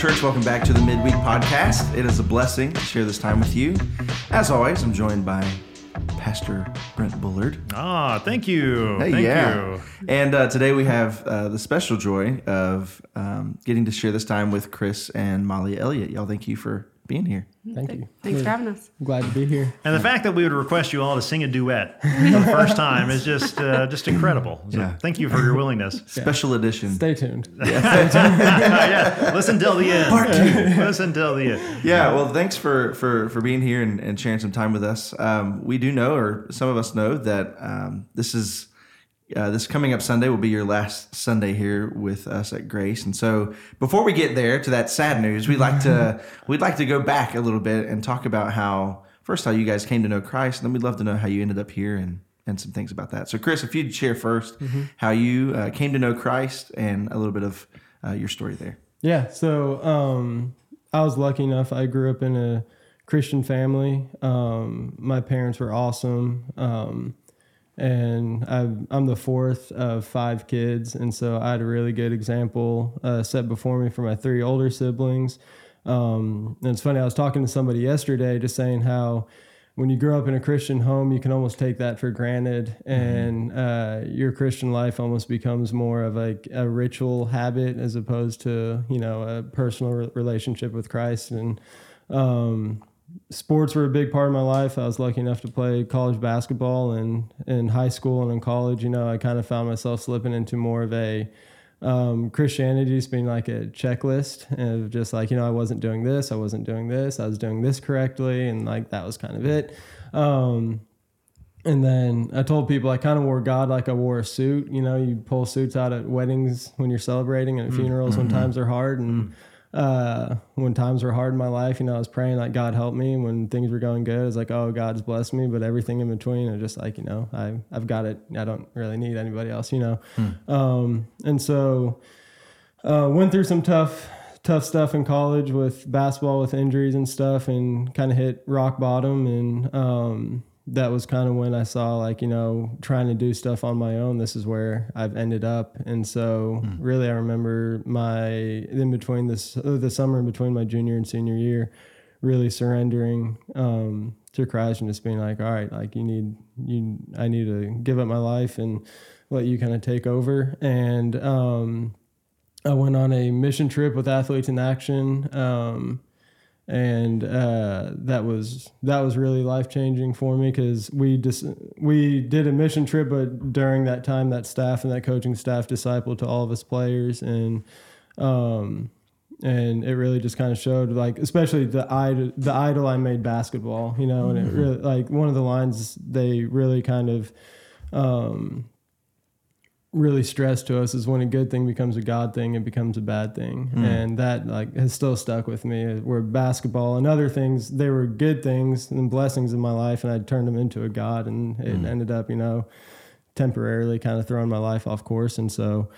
Church, welcome back to the Midweek Podcast. It is a blessing to share this time with you. As always, I'm joined by Pastor Brent Bullard. Ah, thank you. Hey, thank yeah. you. And uh, today we have uh, the special joy of um, getting to share this time with Chris and Molly Elliott. Y'all, thank you for being here. Thank you. Thanks for having us. Glad to be here. And the fact that we would request you all to sing a duet for the first time is just uh, just incredible. So Yeah. thank you for your willingness. Special edition. Stay tuned. yeah, listen till the end. Part two. Listen till the end. Yeah, well, thanks for for for being here and, and sharing some time with us. Um, we do know, or some of us know, that um, this is uh, this coming up Sunday will be your last Sunday here with us at Grace. And so, before we get there to that sad news, we'd like to we'd like to go back a little bit and talk about how first how you guys came to know Christ, and then we'd love to know how you ended up here and and some things about that. So, Chris, if you'd share 1st how you uh, came to know Christ and a little bit of uh, your story there. Yeah. So um, I was lucky enough. I grew up in a Christian family. Um, my parents were awesome. Um, and I, I'm the fourth of five kids. And so I had a really good example uh, set before me for my three older siblings. Um, and it's funny, I was talking to somebody yesterday just saying how when you grow up in a Christian home, you can almost take that for granted, and uh, your Christian life almost becomes more of like a ritual habit as opposed to you know a personal re- relationship with Christ. And um, sports were a big part of my life. I was lucky enough to play college basketball, and in high school and in college, you know, I kind of found myself slipping into more of a um, Christianity just being like a checklist of just like, you know, I wasn't doing this, I wasn't doing this, I was doing this correctly, and like that was kind of it. Um, and then I told people I kind of wore God like I wore a suit. You know, you pull suits out at weddings when you're celebrating and at funerals when times are hard. And uh, when times were hard in my life, you know, I was praying like God help me. When things were going good, I was like, oh, God's blessed me. But everything in between, I just like, you know, I, I've got it. I don't really need anybody else, you know. Um, and so uh, went through some tough tough stuff in college with basketball with injuries and stuff and kind of hit rock bottom and um, that was kind of when I saw like you know trying to do stuff on my own this is where I've ended up. And so really I remember my in between this uh, the summer in between my junior and senior year really surrendering um, to Christ and just being like all right like you need you I need to give up my life and let you kind of take over. And um, I went on a mission trip with Athletes in Action, um, and uh, that was that was really life changing for me because we just we did a mission trip, but during that time, that staff and that coaching staff discipled to all of us players, and um, and it really just kind of showed like especially the idol the idol I made basketball, you know, and it really like one of the lines they really kind of um, really stressed to us is when a good thing becomes a god thing it becomes a bad thing and that like has still stuck with me where basketball and other things they were good things and blessings in my life and i turned them into a god and it ended up you know temporarily kind of throwing my life off course and so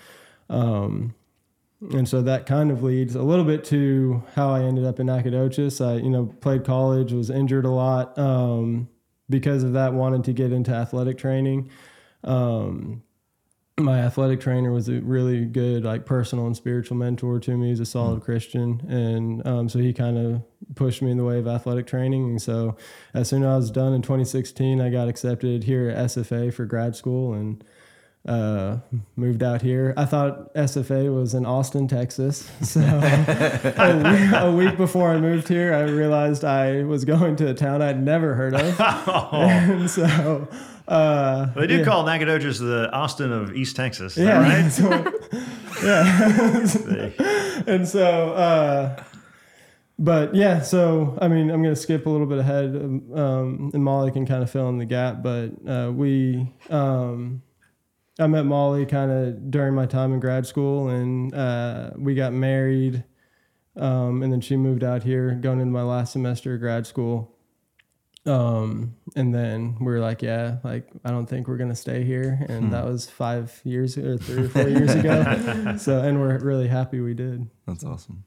um and so that kind of leads a little bit to how I ended up in Nacogdoches. I, you know, played college, was injured a lot. Um, because of that, wanted to get into athletic training. Um, my athletic trainer was a really good, like personal and spiritual mentor to me. He's a solid Christian, and um, so he kind of pushed me in the way of athletic training. And so, as soon as I was done in 2016, I got accepted here at SFA for grad school, and uh, moved out here. I thought SFA was in Austin, Texas. So a, week, a week before I moved here, I realized I was going to a town I'd never heard of. and so, uh, They do call Nacogdoches the Austin of East Texas. Is yeah, that right? so- yeah. and so, uh, but yeah, so I mean, I'm going to skip a little bit ahead, um, and Molly can kind of fill in the gap. But uh, we, um, I met Molly kind of during my time in grad school, and uh, we got married. Um, and then she moved out here, going into my last semester of grad school. Um, and then we were like, yeah, like I don't think we're gonna stay here, and that was five years or three or four years ago. So, and we're really happy we did. That's awesome.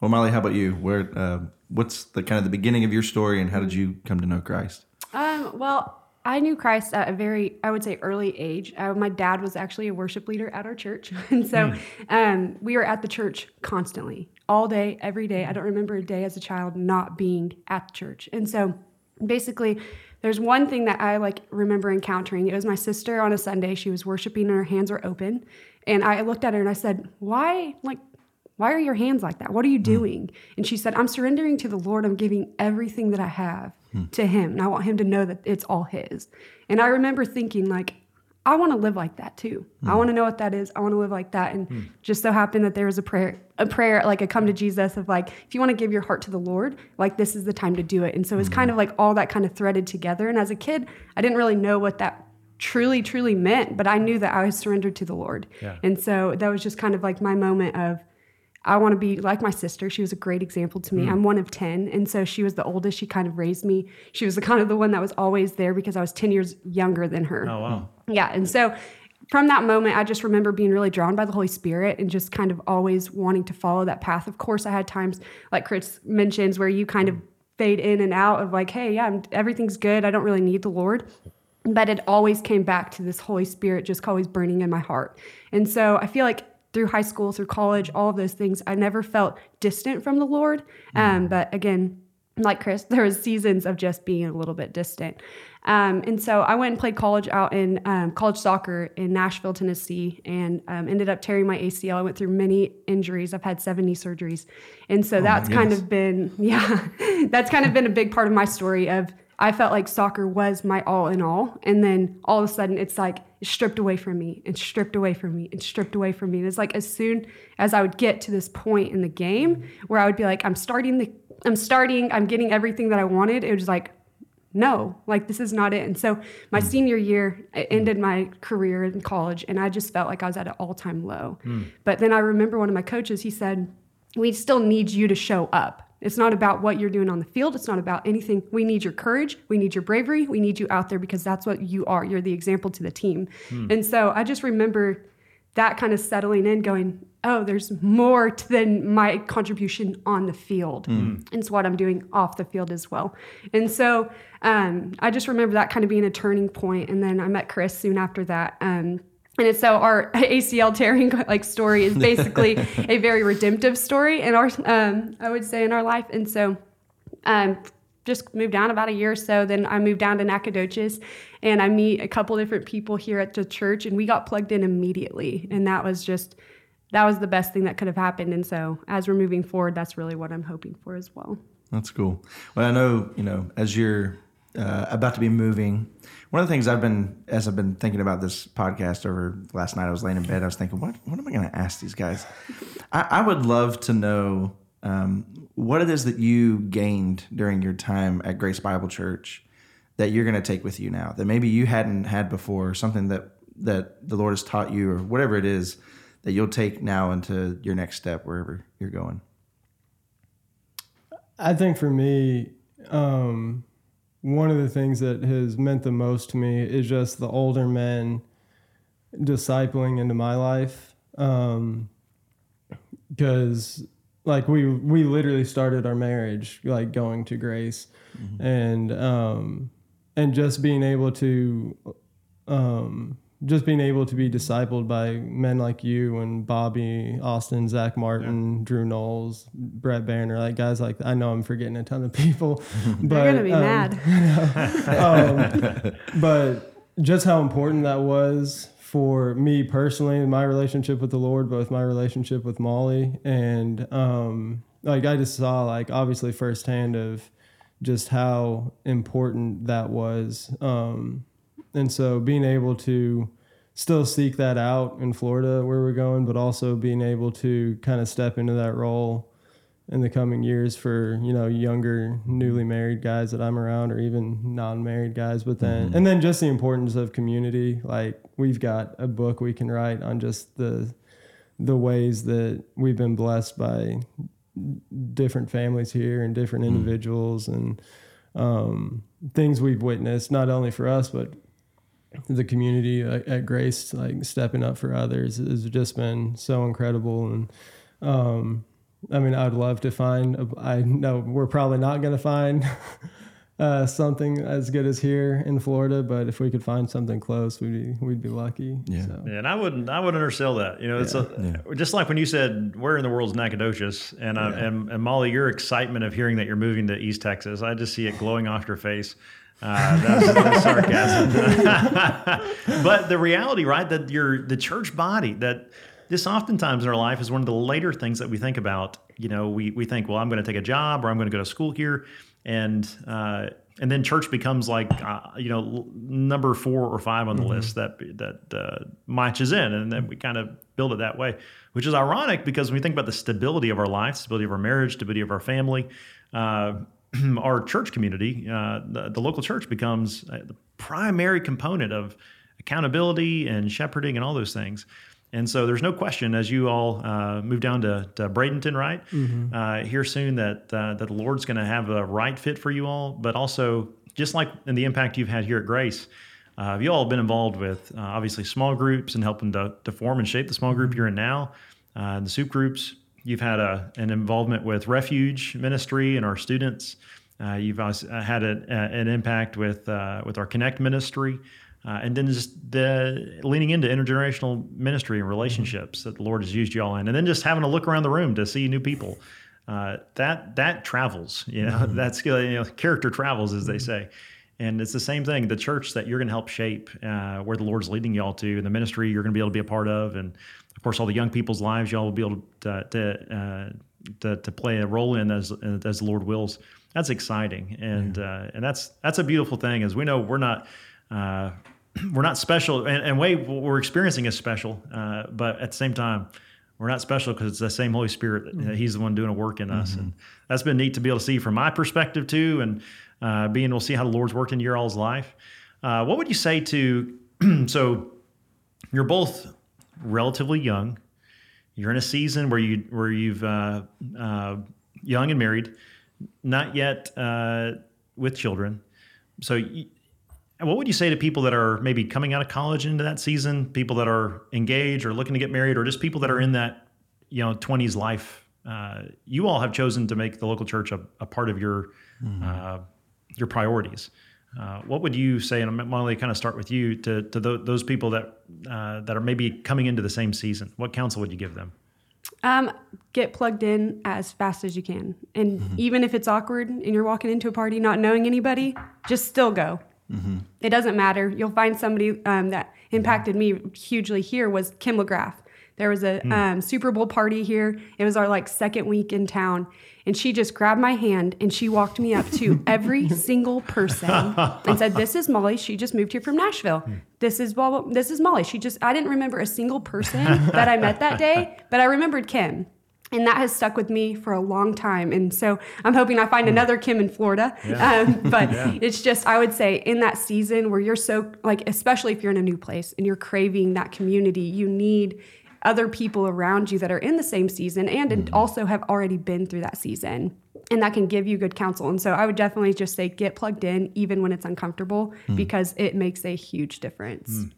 Well, Molly, how about you? Where, uh, what's the kind of the beginning of your story, and how did you come to know Christ? Um, well, I knew Christ at a very, I would say, early age. Uh, my dad was actually a worship leader at our church. And so um, we were at the church constantly, all day, every day. I don't remember a day as a child not being at church. And so basically, there's one thing that I like remember encountering. It was my sister on a Sunday. She was worshiping and her hands were open. And I looked at her and I said, Why, like, why are your hands like that? What are you hmm. doing? And she said, I'm surrendering to the Lord. I'm giving everything that I have hmm. to Him. And I want Him to know that it's all His. And I remember thinking, like, I want to live like that too. I hmm. want to know what that is. I want to live like that. And hmm. just so happened that there was a prayer, a prayer like a come to Jesus of like, if you want to give your heart to the Lord, like this is the time to do it. And so it's kind hmm. of like all that kind of threaded together. And as a kid, I didn't really know what that truly, truly meant, but I knew that I was surrendered to the Lord. Yeah. And so that was just kind of like my moment of, I want to be like my sister. She was a great example to me. Mm-hmm. I'm one of 10. And so she was the oldest. She kind of raised me. She was the kind of the one that was always there because I was 10 years younger than her. Oh wow. Yeah. And so from that moment, I just remember being really drawn by the Holy Spirit and just kind of always wanting to follow that path. Of course, I had times, like Chris mentions, where you kind of mm-hmm. fade in and out of like, hey, yeah, I'm, everything's good. I don't really need the Lord. But it always came back to this Holy Spirit just always burning in my heart. And so I feel like through high school, through college, all of those things, I never felt distant from the Lord. Um, but again, like Chris, there was seasons of just being a little bit distant. Um, and so I went and played college out in um, college soccer in Nashville, Tennessee, and um, ended up tearing my ACL. I went through many injuries. I've had seven knee surgeries, and so that's kind of been yeah, that's kind of been a big part of my story. Of I felt like soccer was my all in all, and then all of a sudden it's like stripped away from me, and stripped away from me, and stripped away from me. And it's like as soon as I would get to this point in the game where I would be like, I'm starting the, I'm starting, I'm getting everything that I wanted. It was like no, like this is not it. And so my hmm. senior year, I ended my career in college, and I just felt like I was at an all time low. Hmm. But then I remember one of my coaches, he said, We still need you to show up. It's not about what you're doing on the field. It's not about anything. We need your courage. We need your bravery. We need you out there because that's what you are. You're the example to the team. And so I just remember that kind of settling in, going, oh, there's more to than my contribution on the field. And it's what I'm doing off the field as well. And so um, I just remember that kind of being a turning point. And then I met Chris soon after that. Um, and it's so our ACL tearing like story is basically a very redemptive story in our, um, I would say, in our life. And so um, just moved down about a year or so. Then I moved down to Nacogdoches and I meet a couple different people here at the church and we got plugged in immediately. And that was just, that was the best thing that could have happened. And so as we're moving forward, that's really what I'm hoping for as well. That's cool. Well, I know, you know, as you're uh, about to be moving, one of the things I've been, as I've been thinking about this podcast over last night, I was laying in bed, I was thinking, what, what am I going to ask these guys? I, I would love to know um, what it is that you gained during your time at Grace Bible Church that you're going to take with you now that maybe you hadn't had before, something that, that the Lord has taught you or whatever it is that you'll take now into your next step wherever you're going. I think for me, um, one of the things that has meant the most to me is just the older men discipling into my life. Because, like, we we literally started our marriage like going to Grace, and um, and just being able to um, just being able to be discipled by men like you and Bobby Austin, Zach Martin, Drew Knowles, Brett Banner, like guys like I know I'm forgetting a ton of people, but They're going to be um, mad. um, but just how important that was for me personally, my relationship with the Lord, both my relationship with Molly, and um, like I just saw like obviously firsthand of just how important that was, um, and so being able to still seek that out in Florida where we're going, but also being able to kind of step into that role in the coming years for you know younger newly married guys that I'm around or even non-married guys but then and then just the importance of community. Like we've got a book we can write on just the the ways that we've been blessed by different families here and different individuals and um, things we've witnessed not only for us but the community at, at Grace like stepping up for others has just been so incredible and um, I mean, I'd love to find. A, I know we're probably not going to find uh, something as good as here in Florida, but if we could find something close, we'd be we'd be lucky. Yeah. So. Yeah, and I wouldn't, I wouldn't undersell that. You know, it's a, just like when you said, "Where in the world's Nacogdoches?" and I, and, and Molly, your excitement of hearing that you're moving to East Texas, I just see it glowing off your face. Uh, that's, that's sarcasm. but the reality, right, that you're the church body that this oftentimes in our life is one of the later things that we think about. You know, we we think, well, I'm going to take a job or I'm going to go to school here, and uh, and then church becomes like uh, you know number four or five on the list that that uh, matches in, and then we kind of build it that way, which is ironic because when we think about the stability of our life, stability of our marriage, stability of our family. Uh, our church community, uh, the, the local church becomes uh, the primary component of accountability and shepherding and all those things. And so there's no question as you all uh, move down to, to Bradenton, right? Uh, here soon that uh, that the Lord's going to have a right fit for you all, but also just like in the impact you've had here at Grace, uh, you all have been involved with uh, obviously small groups and helping to, to form and shape the small group you're in now, uh, the soup groups. You've had a, an involvement with Refuge Ministry and our students. Uh, you've also had a, a- an impact with uh, with our Connect Ministry, uh, and then just the leaning into intergenerational ministry and relationships that the Lord has used you all in, and then just having a look around the room to see new people. Uh, that that travels, you know. That's you know, character travels, as they say. And it's the same thing. The church that you're going to help shape, uh, where the Lord's leading y'all to, and the ministry you're going to be able to be a part of, and of course, all the young people's lives y'all will be able to to, uh, to, to play a role in as as the Lord wills. That's exciting, and uh, and that's that's a beautiful thing. As we know, we're not. Uh, we're not special, and, and way we're experiencing is special, uh, but at the same time, we're not special because it's the same Holy Spirit. That, Mm-hmm. He's the one doing a work in us, and that's been neat to be able to see from my perspective too, and uh, being able to see how the Lord's worked in your all's life. Uh, what would you say to? so, you're both relatively young. You're in a season where you where you've uh, uh, young and married, not yet uh, with children. So, what would you say to people that are maybe coming out of college into that season, people that are engaged or looking to get married, or just people that are in that you know 20s life? Uh, you all have chosen to make the local church a, a part of your uh, your priorities. Uh, what would you say, and Molly, kind of start with you to to tho- those people that uh, that are maybe coming into the same season? What counsel would you give them? Um, get plugged in as fast as you can. And even if it's awkward and you're walking into a party not knowing anybody, just still go. It doesn't matter. You'll find somebody um, that impacted me hugely here was Kim McGrath. There was a um, Super Bowl party here. It was our like second week in town. And she just grabbed my hand and she walked me up to every single person and said, This is Molly. She just moved here from Nashville. This is blah, blah, this is Molly. She just I didn't remember a single person that I met that day, but I remembered Kim. And that has stuck with me for a long time. And so I'm hoping I find another Kim in Florida. Um, but it's just, I would say, in that season where you're so, like, especially if you're in a new place and you're craving that community, you need other people around you that are in the same season and mm-hmm. also have already been through that season. And that can give you good counsel. And so I would definitely just say get plugged in, even when it's uncomfortable, mm. because it makes a huge difference. Mm.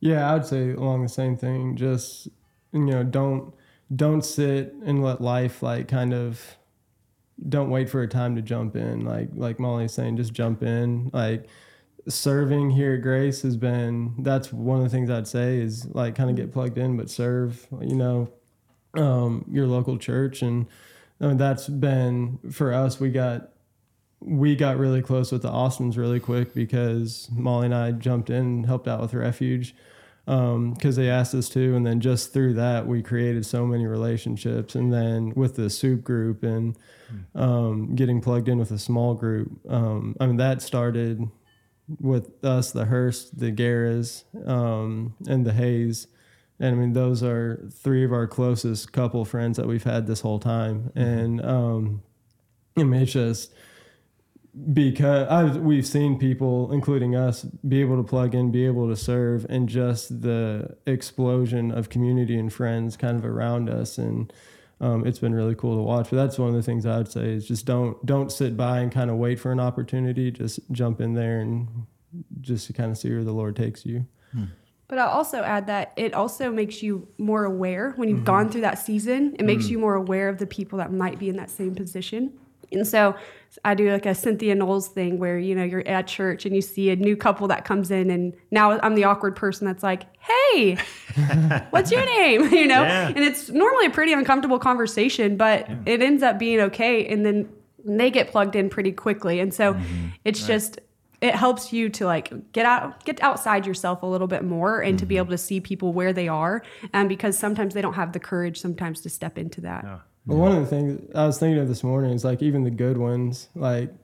Yeah, I'd say along the same thing. Just you know, don't don't sit and let life like kind of don't wait for a time to jump in. Like like Molly's saying, just jump in. Like serving here at Grace has been that's one of the things I'd say is like kind of get plugged in, but serve. You know, um, your local church, and I mean, that's been for us. We got we got really close with the Austins really quick because Molly and I jumped in and helped out with Refuge because they asked us to. And then just through that, we created so many relationships. And then with the soup group and um, getting plugged in with a small group, um, I mean, that started with us, the Hearst, the Garas, um, and the Hayes. And I mean, those are three of our closest couple friends that we've had this whole time. And um, I mean, it's just because I, we've seen people, including us, be able to plug in, be able to serve, and just the explosion of community and friends kind of around us, and um, it's been really cool to watch. But that's one of the things I would say is just don't don't sit by and kind of wait for an opportunity. Just jump in there and just to kind of see where the Lord takes you. Hmm. But I'll also add that it also makes you more aware when you've mm-hmm. gone through that season. It makes mm. you more aware of the people that might be in that same position. And so I do like a Cynthia Knowles thing where, you know, you're at church and you see a new couple that comes in and now I'm the awkward person that's like, hey, what's your name? You know? Yeah. And it's normally a pretty uncomfortable conversation, but it ends up being okay. And then they get plugged in pretty quickly. And so mm-hmm. it's just, it helps you to like get out, get outside yourself a little bit more and to be mm-hmm. able to see people where they are. And because sometimes they don't have the courage sometimes to step into that. But one of the things I was thinking of this morning is like even the good ones, like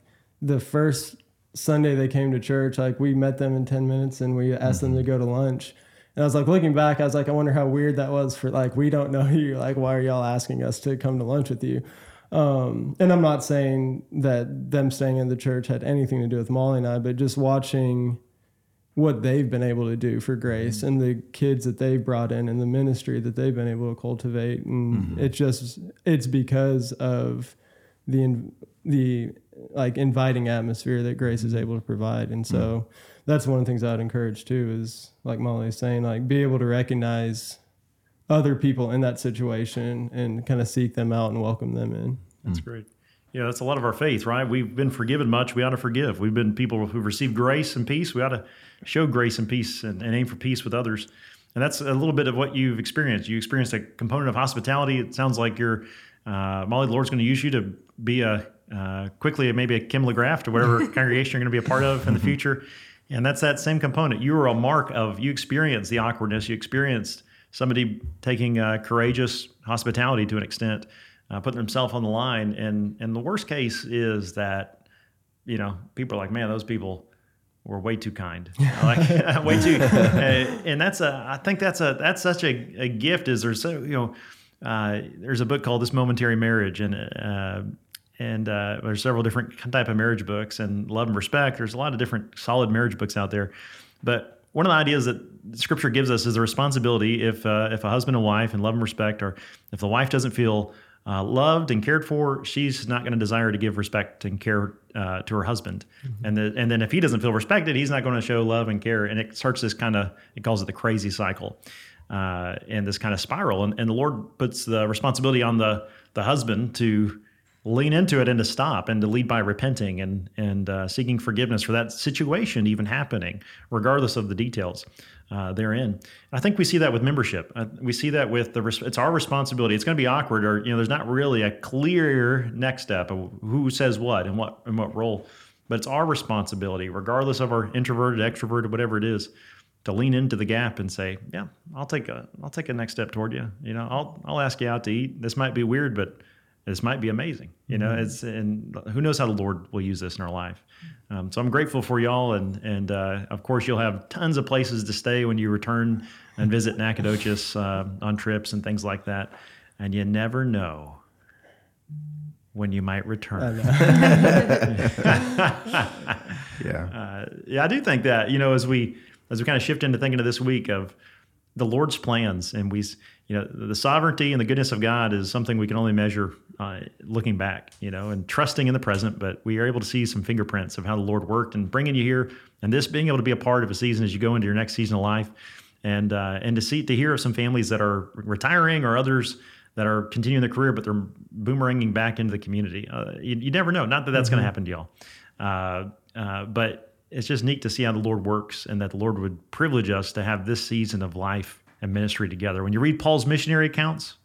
the first Sunday they came to church, like we met them in 10 minutes and we asked them to go to lunch. And I was like looking back, I was like, I wonder how weird that was for like, we don't know you. Like, why are y'all asking us to come to lunch with you? Um, and I'm not saying that them staying in the church had anything to do with Molly and I, but just watching what they've been able to do for mm-hmm. grace and the kids that they've brought in and the ministry that they've been able to cultivate. And mm-hmm. it just it's because of the in- the like inviting atmosphere that grace is mm-hmm. able to provide. And so that's one of the things i'd encourage too is like molly is saying like be able to recognize other people in that situation and kind of seek them out and welcome them in. That's great. Yeah, that's a lot of our faith, right? We've been forgiven much. We ought to forgive. We've been people who've received grace and peace. We ought to show grace and peace and, and aim for peace with others. And that's a little bit of what you've experienced. You experienced a component of hospitality. It sounds like you're, uh, Molly, the Lord's going to use you to be a uh, quickly maybe a Kim McGrath or whatever congregation you're going to be a part of in the future. And that's that same component. You were a mark of, you experienced the awkwardness. You experienced somebody taking uh, courageous hospitality to an extent uh, putting themselves on the line. And and the worst case is that you know people are like, man, those people were way too kind, like way too. Uh, and that's a I think that's a that's such a, a gift. Is there's so you know uh, there's a book called This Momentary Marriage and. Uh, and uh, there's several different type of marriage books and love and respect. There's a lot of different solid marriage books out there, but one of the ideas that Scripture gives us is the responsibility if uh, if a husband and wife and love and respect, or if the wife doesn't feel uh, loved and cared for, she's not going to desire to give respect and care uh, to her husband. And the, and then if he doesn't feel respected, he's not going to show love and care. And it starts this kind of it calls it the crazy cycle, uh, and this kind of spiral. And, and the Lord puts the responsibility on the the husband to lean into it and to stop and to lead by repenting and and uh, seeking forgiveness for that situation even happening, regardless of the details uh, therein. I think we see that with membership. Uh, we see that with the res- it's our responsibility. It's going to be awkward, or you know, there's not really a clear next step of who says what and what and what role, but it's our responsibility, regardless of our introverted, extroverted, whatever it is. To lean into the gap and say, "Yeah, I'll take a, I'll take a next step toward you. You know, I'll, I'll ask you out to eat. This might be weird, but this might be amazing. You know, it's and who knows how the Lord will use this in our life. Um, so I'm grateful for y'all, and and uh, of course you'll have tons of places to stay when you return and visit Nacogdoches uh, on trips and things like that. And you never know when you might return. Yeah. Uh, yeah, I do think that you know as we as we kind of shift into thinking of this week of the Lord's plans, and we, you know, the sovereignty and the goodness of God is something we can only measure uh, looking back, you know, and trusting in the present. But we are able to see some fingerprints of how the Lord worked and bringing you here, and this being able to be a part of a season as you go into your next season of life, and uh, and to see to hear of some families that are retiring or others that are continuing their career, but they're boomeranging back into the community. Uh, you, you never know. Not that that's going to happen to y'all, uh, uh, but it's just neat to see how the Lord works and that the Lord would privilege us to have this season of life and ministry together. When you read Paul's missionary accounts,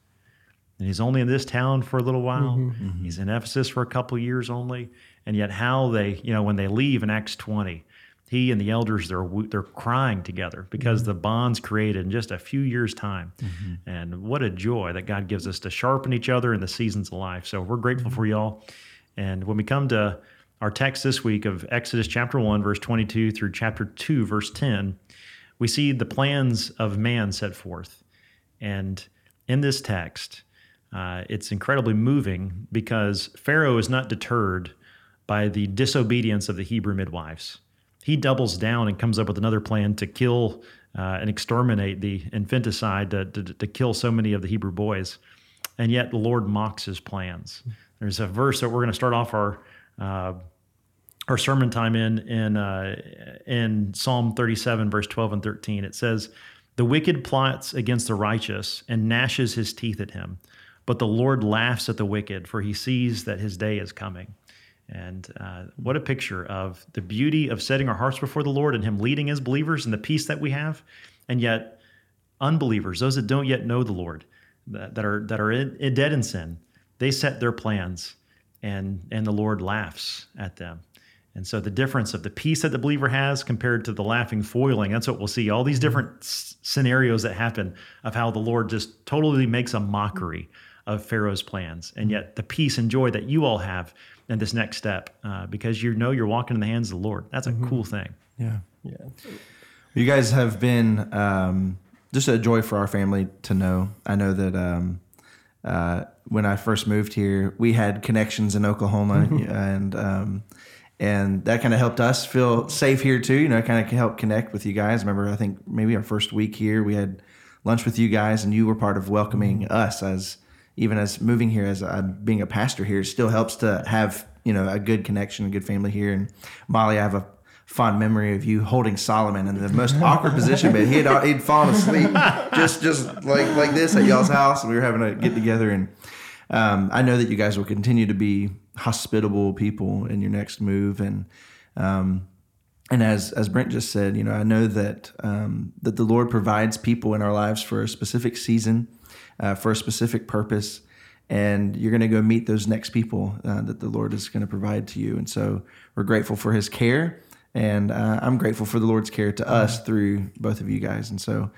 and he's only in this town for a little while, mm-hmm. Mm-hmm. he's in Ephesus for a couple years only, and yet how they, you know, when they leave in Acts 20, he and the elders they're they're crying together because mm-hmm. the bonds created in just a few years time. And what a joy that god gives us to sharpen each other in the seasons of life. So we're grateful for y'all. And when we come to our text this week of exodus chapter 1 verse 22 through chapter 2 verse 10 we see the plans of man set forth. And in this text uh, it's incredibly moving because pharaoh is not deterred by the disobedience of the hebrew midwives he doubles down and comes up with another plan to kill uh, and exterminate the infanticide to, to, to kill so many of the Hebrew boys. And yet the Lord mocks his plans. There's a verse that we're going to start off our uh, our sermon time in in uh, in Psalm 37, verse 12 and 13. It says, "The wicked plots against the righteous and gnashes his teeth at him, but the Lord laughs at the wicked, for he sees that his day is coming. And uh, what a picture of the beauty of setting our hearts before the Lord and Him leading as believers and the peace that we have. And yet, unbelievers, those that don't yet know the Lord, that, that are that are in, in dead in sin, they set their plans, and and the Lord laughs at them. And so the difference of the peace that the believer has compared to the laughing foiling, that's what we'll see. All these different s- scenarios that happen of how the Lord just totally makes a mockery of Pharaoh's plans. And yet the peace and joy that you all have in this next step, uh, because you know you're walking in the hands of the Lord. That's a cool thing. Yeah. Yeah. You guys have been um, just a joy for our family to know. I know that um, uh, when I first moved here, we had connections in Oklahoma, and um, and that kind of helped us feel safe here too. You know, kind of helped connect with you guys. Remember, I think maybe our first week here, we had lunch with you guys, and you were part of welcoming us as even as moving here as uh, being a pastor here. It still helps to have you know a good connection, a good family here. And Molly, I have a fond memory of you holding Solomon in the most awkward position, but he'd he'd fallen asleep just just like like this at y'all's house, and we were having a get together. And um, I know that you guys will continue to be hospitable people in your next move, and um, and as as Brent just said, you know, I know that um, that the Lord provides people in our lives for a specific season, uh, for a specific purpose, and you're going to go meet those next people uh, that the Lord is going to provide to you. And so we're grateful for His care, and uh, I'm grateful for the Lord's care to us through both of you guys. And so,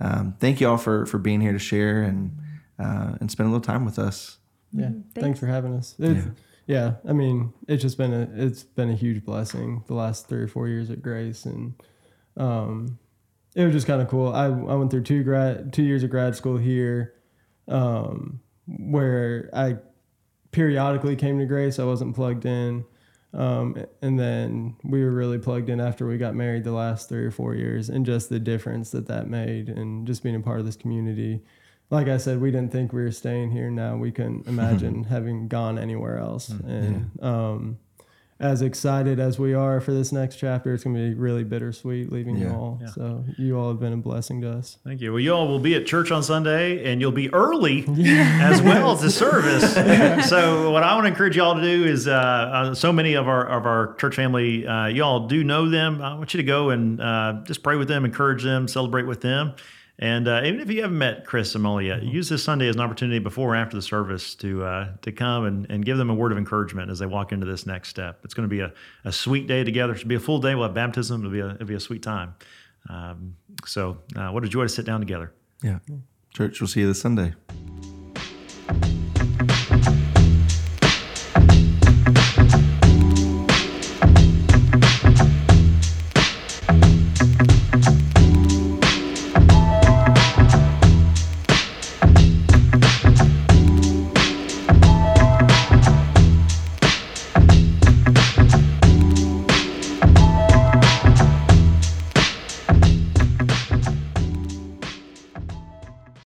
um, thank you all for for being here to share and uh, and spend a little time with us. Yeah. Thanks. Thanks. for having us. It's, yeah. I mean, it's just been a it's been a huge blessing the last three or four years at Grace, and um, it was just kind of cool. I I went through two grad two years of grad school here, um, where I periodically came to Grace. I wasn't plugged in. Um, and then we were really plugged in after we got married the last three or four years, and just the difference that that made, and just being a part of this community. Like I said, we didn't think we were staying here. Now we couldn't imagine having gone anywhere else. And um, as excited as we are for this next chapter, it's going to be really bittersweet leaving you all. Yeah. So you all have been a blessing to us. Thank you. Well, you all will be at church on Sunday, and you'll be early as well to service. so, what I want to encourage y'all to do is, uh, uh, so many of our of our church family, uh, y'all do know them. I want you to go and uh, just pray with them, encourage them, celebrate with them. And uh, even if you haven't met Chris Molly yet, use this Sunday as an opportunity before or after the service to uh, to come and, and give them a word of encouragement as they walk into this next step. It's going to be a, a sweet day together. It'll be a full day. We'll have baptism. It'll be a, it'll be a sweet time. Um, so, uh, what a joy to sit down together. Yeah, church. We'll see you this Sunday.